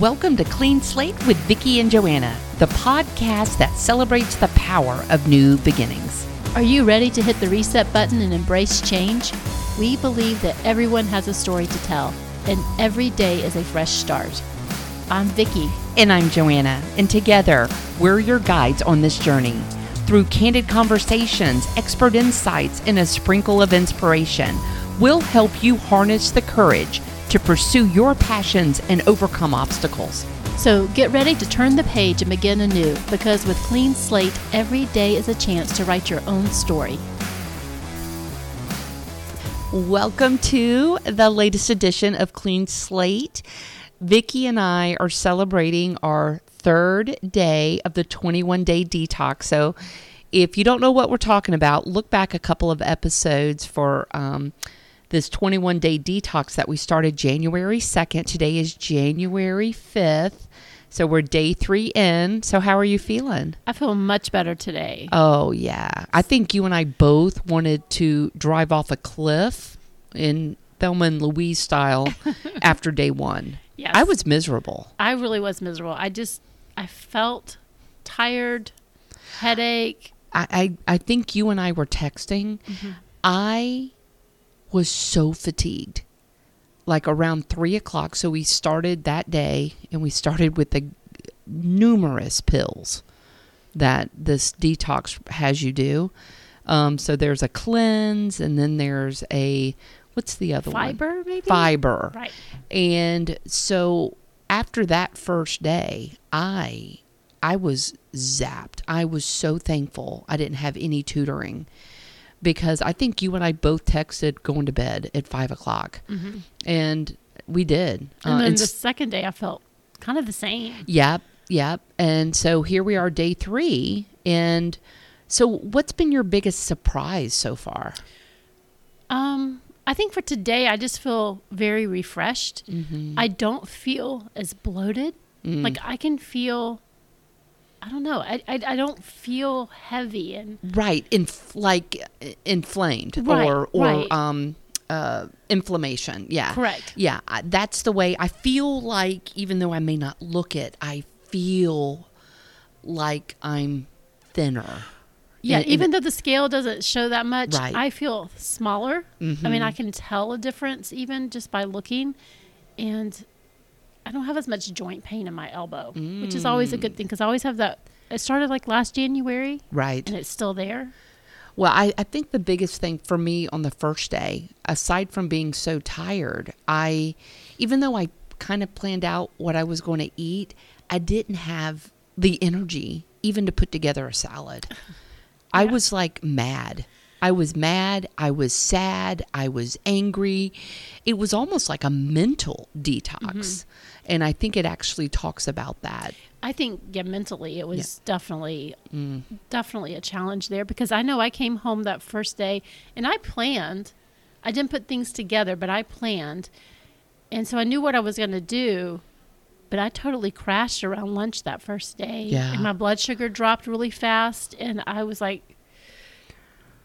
Welcome to Clean Slate with Vicki and Joanna, the podcast that celebrates the power of new beginnings. Are you ready to hit the reset button and embrace change? We believe that everyone has a story to tell, and every day is a fresh start. I'm Vicki. And I'm Joanna, and together we're your guides on this journey. Through candid conversations, expert insights, and a sprinkle of inspiration, we'll help you harness the courage to pursue your passions and overcome obstacles. So get ready to turn the page and begin anew because with Clean Slate, every day is a chance to write your own story. Welcome to the latest edition of Clean Slate. Vicki and I are celebrating our third day of the 21 day detox. So, if you don't know what we're talking about, look back a couple of episodes for um, this 21 day detox that we started January 2nd. Today is January 5th. So we're day three in. So how are you feeling? I feel much better today. Oh, yeah. I think you and I both wanted to drive off a cliff in Thelma and Louise style after day one. Yes. I was miserable. I really was miserable. I just, I felt tired, headache. I, I, I think you and I were texting. Mm-hmm. I was so fatigued. Like around three o'clock. So we started that day and we started with the numerous pills that this detox has you do. Um, so there's a cleanse and then there's a, what's the other one? Fiber, maybe? Fiber. Right. And so after that first day, I I was zapped. I was so thankful I didn't have any tutoring because I think you and I both texted going to bed at five o'clock, and we did. And Uh, then and the s- second day, I felt kind of the same. Yep, yep. And so here we are, day three. And so, what's been your biggest surprise so far? Um, I think for today, I just feel very refreshed. I don't feel as bloated. Like I can feel. I don't know. I, I, I don't feel heavy and Right, inf- like inflamed Right, or or right. um uh inflammation. Yeah, Correct. Yeah, I, that's the way I feel. Like even though I may not look it, I feel like I'm thinner. Yeah, And- and- even though the scale doesn't show that much, Right. I feel smaller. I mean, I can tell a difference even just by looking, and I don't have as much joint pain in my elbow, which is always a good mm. thing because I always have that. It started like last January, right. and it's still there. Well, I, I think the biggest thing for me on the first day, aside from being so tired, I, even though I kind of planned out what I was going to eat, I didn't have the energy even to put together a salad. I was like mad. I was mad. I was sad. I was angry. It was almost like a mental detox. Mm-hmm. And I think it actually talks about that. I think yeah, mentally it was definitely mm. definitely a challenge there because I know I came home that first day and I planned. I didn't put things together, but I planned. And so I knew what I was going to do, but I totally crashed around lunch that first day. Yeah. And my blood sugar dropped really fast and I was like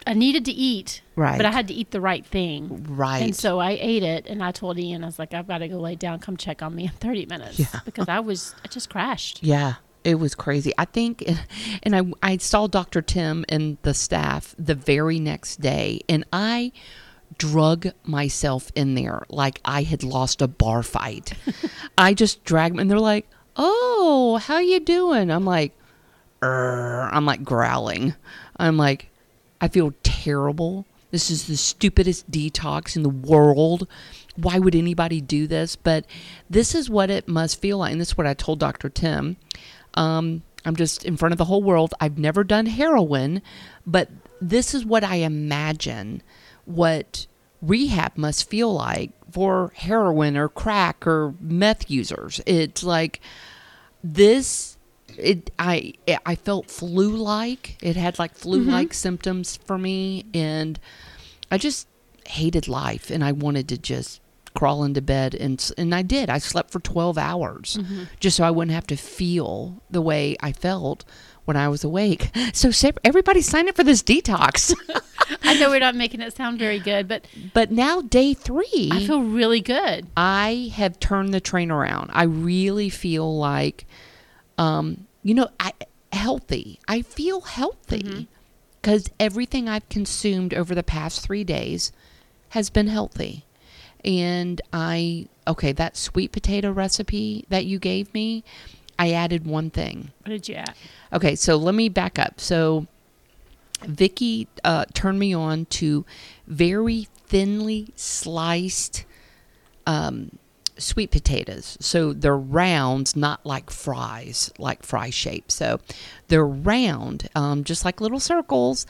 I needed to eat, Right. but I had to eat the right thing. Right. And so I ate it and I told Ian, I was like, I've got to go lay down, come check on me in 30 minutes. Yeah. Because I was, I just crashed. Yeah, it was crazy. I think, and I I saw Dr. Tim and the staff the very next day, and I drug myself in there like I had lost a bar fight. I just dragged them, and they're like, "Oh, how you doing?" I'm like, "Err," I'm like growling. I'm like, I feel terrible. This is the stupidest detox in the world. Why would anybody do this? But this is what it must feel like. And this is what I told Dr. Tim. Um, I'm just in front of the whole world. I've never done heroin, but this is what I imagine what rehab must feel like for heroin or crack or meth users. It's like this it I I felt flu like. It had like flu like symptoms for me and I just hated life and I wanted to just crawl into bed and and I did. I slept for 12 hours just so I wouldn't have to feel the way I felt when I was awake. So everybody sign up for this detox. I know we're not making it sound very good, but but now day 3 I feel really good. I have turned the train around. I really feel like, um, you know, I healthy. I feel healthy because everything I've consumed over the past three days has been healthy. And I, okay, that sweet potato recipe that you gave me, I added one thing. What did you add? Okay, so let me back up. So Vicki uh, turned me on to very thinly sliced um, sweet potatoes. So they're rounds, not like fries, like fry shape. So they're round, um, just like little circles,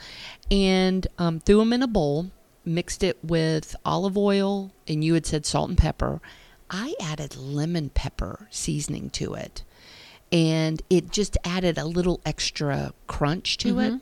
and um, threw them in a bowl. Mixed it with olive oil, and you had said salt and pepper. I added lemon pepper seasoning to it and it just added a little extra crunch to it.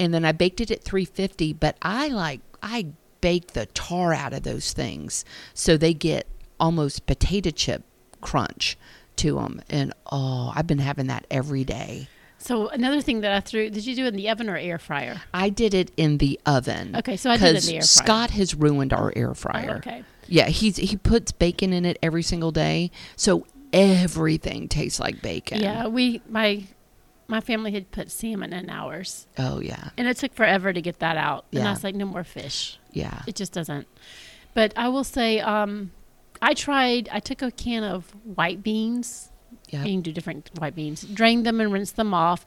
And then I baked it at 350, but I like I bake the tar out of those things so they get almost potato chip crunch to them. And oh, I've been having that every day. So another thing that I threw, did you do it in the oven or air fryer? I did it in the oven. Okay, so I did it in the air fryer. Scott has ruined our air fryer. Oh, okay. Yeah, he's he puts bacon in it every single day, so everything tastes like bacon. Yeah, we my my family had put salmon in ours, Oh yeah. and it took forever to get that out. And Yeah. I was like, no more fish. Yeah. It just doesn't. But I will say, um, I tried. I took a can of white beans. Yep. You can do different white beans. Drain them and rinse them off.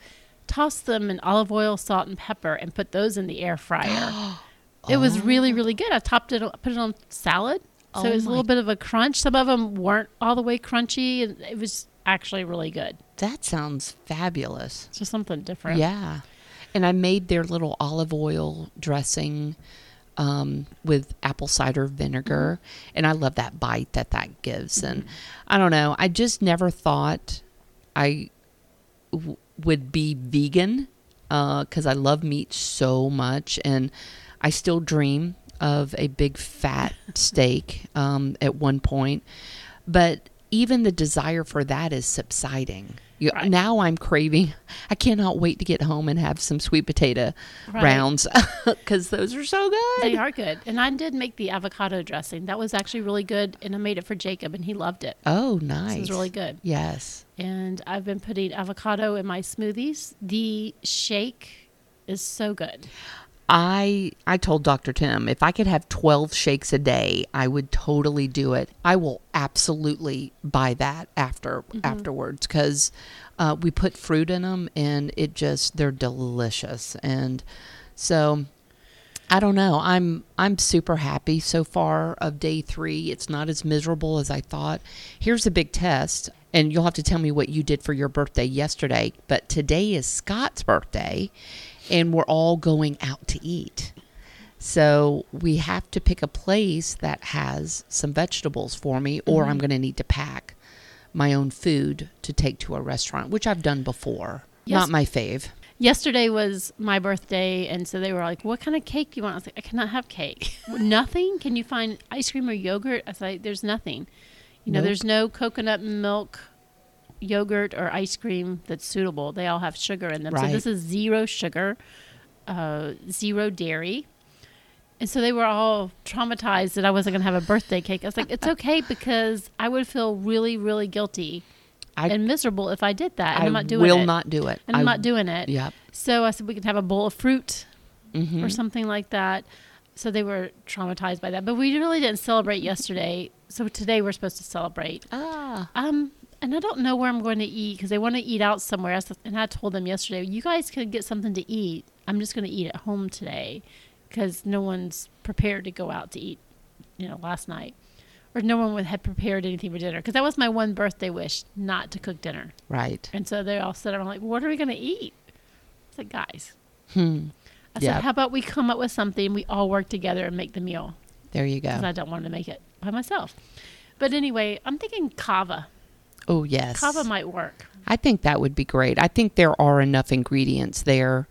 Toss them in olive oil, salt, and pepper, and put those in the air fryer. It was oh. really, really good. I topped it, put it on salad, so Oh it was a little bit of a crunch. Some of them weren't all the way crunchy, and it was actually really good. That sounds fabulous. Just something different. Yeah. And I made their little olive oil dressing um, with apple cider vinegar. And I love that bite that that gives. And I don't know. I just never thought I w- would be vegan because I love meat so much. And I still dream of a big fat steak um, at one point. But even the desire for that is subsiding. You, Right. Now I'm craving. I cannot wait to get home and have some sweet potato Right. rounds because those are so good. They are good. And I did make the avocado dressing. That was actually really good. And I made it for Jacob, and he loved it. Oh, So nice. it was really good. Yes. And I've been putting avocado in my smoothies. The shake is so good. I I told Dr. Tim if I could have 12 shakes a day, I would totally do it. I will absolutely buy that after afterwards cuz uh, we put fruit in them and it just they're delicious. And so I don't know. I'm I'm super happy so far of day 3. It's not as miserable as I thought. Here's a big test and you'll have to tell me what you did for your birthday yesterday, but today is Scott's birthday and we're all going out to eat. So we have to pick a place that has some vegetables for me, or I'm mm-hmm. going to need to pack my own food to take to a restaurant, which I've done before. Yes. Not my fave. Yesterday was my birthday, and so they were like, "What kind of cake do you want?" I was like, "I cannot have cake. nothing? Can you find ice cream or yogurt?" I was like, "There's nothing. You know, Nope. there's no coconut milk, yogurt, or ice cream that's suitable. They all have sugar in them. So this is zero sugar, uh, zero dairy." And so they were all traumatized that I wasn't going to have a birthday cake. I was like, "It's okay because I would feel really, really guilty I, and miserable if I did that, and I I'm not doing will it. Will not do it. and I'm not doing it." Yep. So I said we could have a bowl of fruit Mhm. or something like that. So they were traumatized by that. But we really didn't celebrate yesterday. So today we're supposed to celebrate. Ah. Um, and I don't know where I'm going to eat because they want to eat out somewhere. And I told them yesterday, you guys could get something to eat. I'm just going to eat at home today because no one's prepared to go out to eat, you know, last night. Or no one would had prepared anything for dinner because that was my one birthday wish, not to cook dinner. Right. And so they all said, I'm like, what are we going to eat? I said, guys, Hmm. I said, how about we come up with something, we all work together and make the meal? There you Because go. I don't want to make it by myself. But anyway, I'm thinking Cava. Oh yes. Cava might work. I think that would be great. I think there are enough ingredients there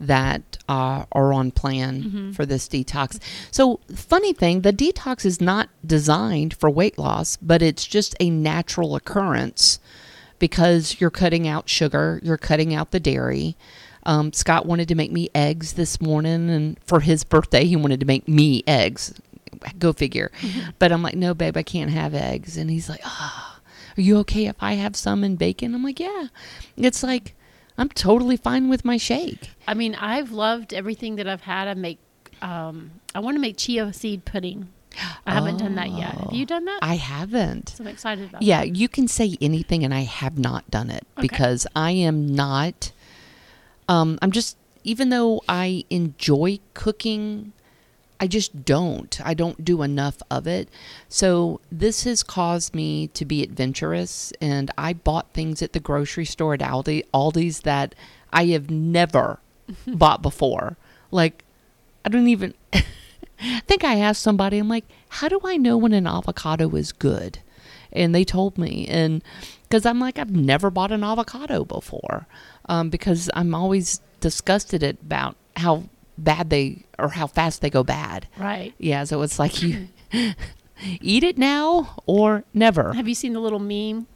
that uh, are on plan Mm-hmm. for this detox. So, funny thing, the detox is not designed for weight loss, but it's just a natural occurrence because you're cutting out sugar, you're cutting out the dairy. Um, Scott wanted to make me eggs this morning, and for his birthday, he wanted to make me eggs. Go figure. But I'm like, no, babe, I can't have eggs. And he's like, ah, are you okay if I have some and bacon? I'm like, yeah. It's like, I'm totally fine with my shake. I mean, I've loved everything that I've had. I make. Um, I want to make chia seed pudding. I haven't done that yet. Have you done that? I haven't. so I'm excited about. Yeah, you can say anything, and I have not done it Okay. because I am not. Um, I'm just, even though I enjoy cooking, I just don't. I don't do enough of it. So this has caused me to be adventurous, and I bought things at the grocery store at Aldi, Aldi's that I have never bought before. Like, I don't even. I think I asked somebody, I'm like, how do I know when an avocado is good? And they told me. And because I'm like, I've never bought an avocado before um, because I'm always disgusted at about how bad they or how fast they go bad. Right. Yeah. So it's like you eat it now or never. Have you seen the little meme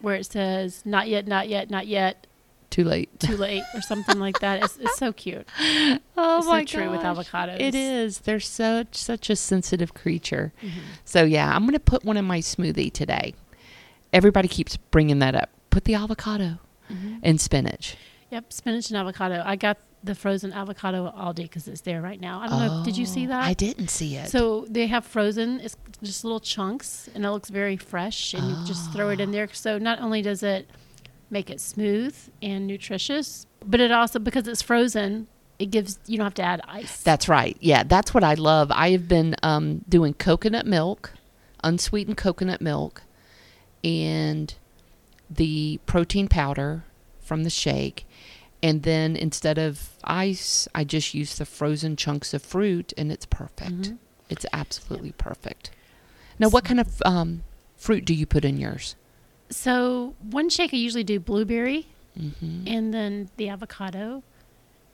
where it says "not yet, not yet, not yet, Too late. too late" or something like that? It's, it's so cute. Oh It's so true with avocados. It is. They're such such a sensitive creature. Mm-hmm. So yeah, I'm to put one in my smoothie today. Everybody keeps bringing that up. Put the avocado Mm-hmm. and spinach. Yep, spinach and avocado. I got the frozen avocado at Aldi because it's there right now. I don't know. Did you see Oh, that? I didn't see it. So they have frozen. It's just little chunks, and it looks very fresh. And you just throw it in there. So not only does it make it smooth and nutritious, but it also because it's frozen, it gives you don't have to add ice. That's right. Yeah, that's what I love. I have been um, doing coconut milk, unsweetened coconut milk, and the protein powder from the shake. And then instead of ice, I just use the frozen chunks of fruit, and it's perfect. Mhm. It's absolutely perfect. Now, what kind of um, fruit do you put in yours? so one shake I usually do blueberry, Mm-hmm. and then the avocado,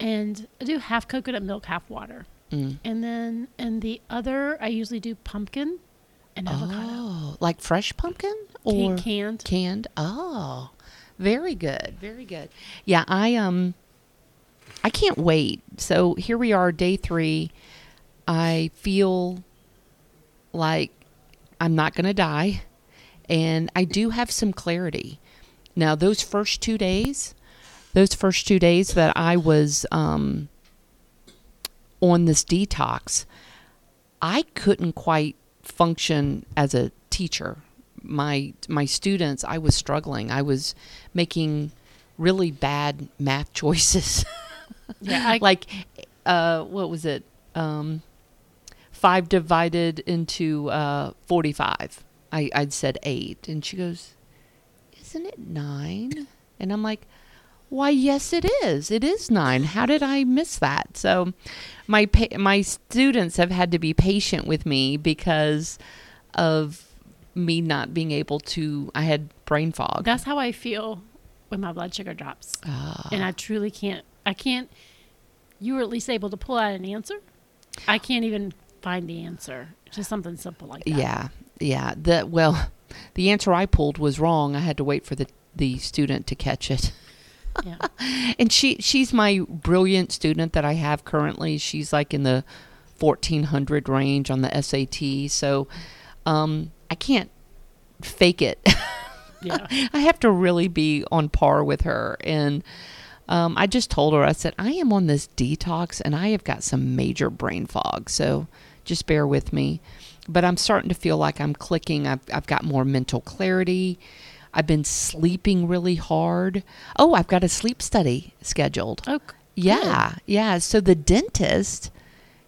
and I do half coconut milk, half water. Mm. And then in the other, I usually do pumpkin and avocado. Oh, like fresh pumpkin or canned. canned? Oh, very good, very good. Yeah, I um, I can't wait. So here we are, day three. I feel like I'm not going to die, and I do have some clarity. Now, those first two days, those first two days that I was um, on this detox, I couldn't quite function as a teacher. My my students, I was struggling. I was making really bad math choices. Yeah, I, like uh what was it? Um 5 divided into uh 45. I I'd said 8 and she goes, "Isn't it 9?" And I'm like, "Why, yes it is. It is 9. How did I miss that?" So my pa- my students have had to be patient with me because of me not being able to I had brain fog. that's how I feel when my blood sugar drops. Ah. and I truly can't. I can't. You were at least able to pull out an answer. I can't even find the answer. to something simple like that. Yeah, yeah. The well, the answer I pulled was wrong. I had to wait for the the student to catch it. Yeah. And she she's my brilliant student that I have currently. She's like in the fourteen hundred range on the SAT. So, um, I can't fake it. Yeah. I have to really be on par with her. And um, I just told her, I said, I am on this detox and I have got some major brain fog. So just bear with me. But I'm starting to feel like I'm clicking. I've, I've got more mental clarity. I've been sleeping really hard. Oh, I've got a sleep study scheduled. Oh, Yeah, yeah. So the dentist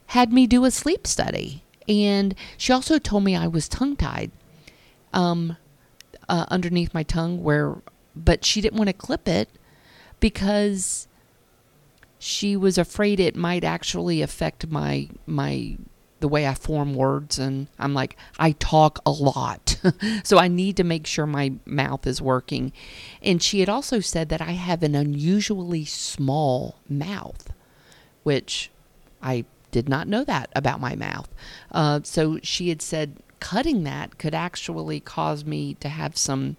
had me do a sleep study, and she also told me I was tongue tied, um, uh, underneath my tongue. Where, but she didn't want to clip it because she was afraid it might actually affect my my the way I form words and I'm like I talk a lot. so I need to make sure my mouth is working. And she had also said that I have an unusually small mouth. which I did not know that about my mouth. Uh, so she had said cutting that could actually cause me to have some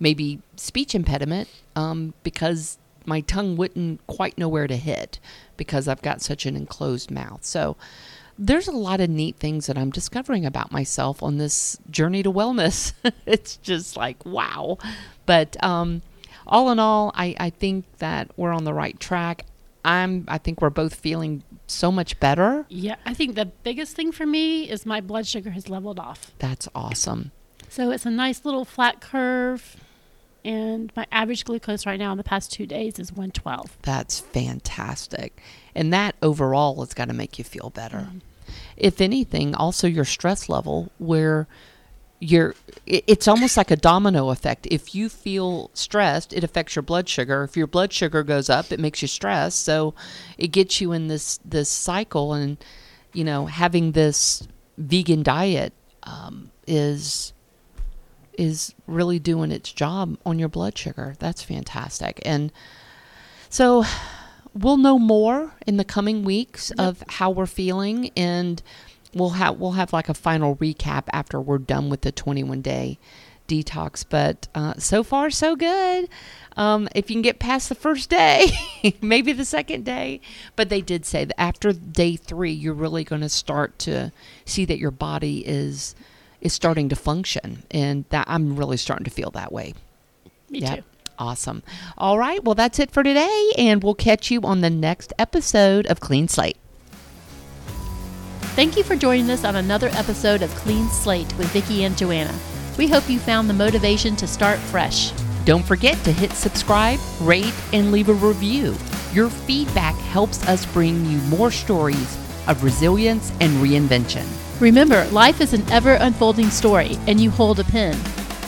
maybe speech impediment um, because my tongue wouldn't quite know where to hit because I've got such an enclosed mouth. So there's a lot of neat things that I'm discovering about myself on this journey to wellness. it's just like, wow. But um, all in all, I, I think that we're on the right track. I'm, I think we're both feeling so much better. Yeah, I think the biggest thing for me is my blood sugar has leveled off. That's awesome. So it's a nice little flat curve. And my average glucose right now in the past two days is 112. That's fantastic. And that overall has got to make you feel better. Mm-hmm. If anything, also your stress level, where you're, it's almost like a domino effect. If you feel stressed, it affects your blood sugar. If your blood sugar goes up, it makes you stressed. So it gets you in this, this cycle. And, you know, having this vegan diet um, is is really doing its job on your blood sugar. That's fantastic. And so we'll know more in the coming weeks yep. of how we're feeling and we'll have we'll have like a final recap after we're done with the 21 day detox but uh, so far so good um, if you can get past the first day maybe the second day but they did say that after day three you're really going to start to see that your body is is starting to function, and that I'm really starting to feel that way. Me yep. too. Awesome. All right. Well, that's it for today, and we'll catch you on the next episode of Clean Slate. Thank you for joining us on another episode of Clean Slate with Vicki and Joanna. We hope you found the motivation to start fresh. Don't forget to hit subscribe, rate, and leave a review. Your feedback helps us bring you more stories of resilience and reinvention. Remember, life is an ever unfolding story, and you hold a pen.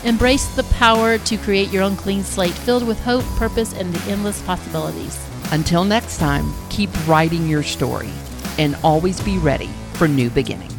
Embrace the power to create your own clean slate filled with hope, purpose, and the endless possibilities. Until next time, keep writing your story and always be ready for new beginnings.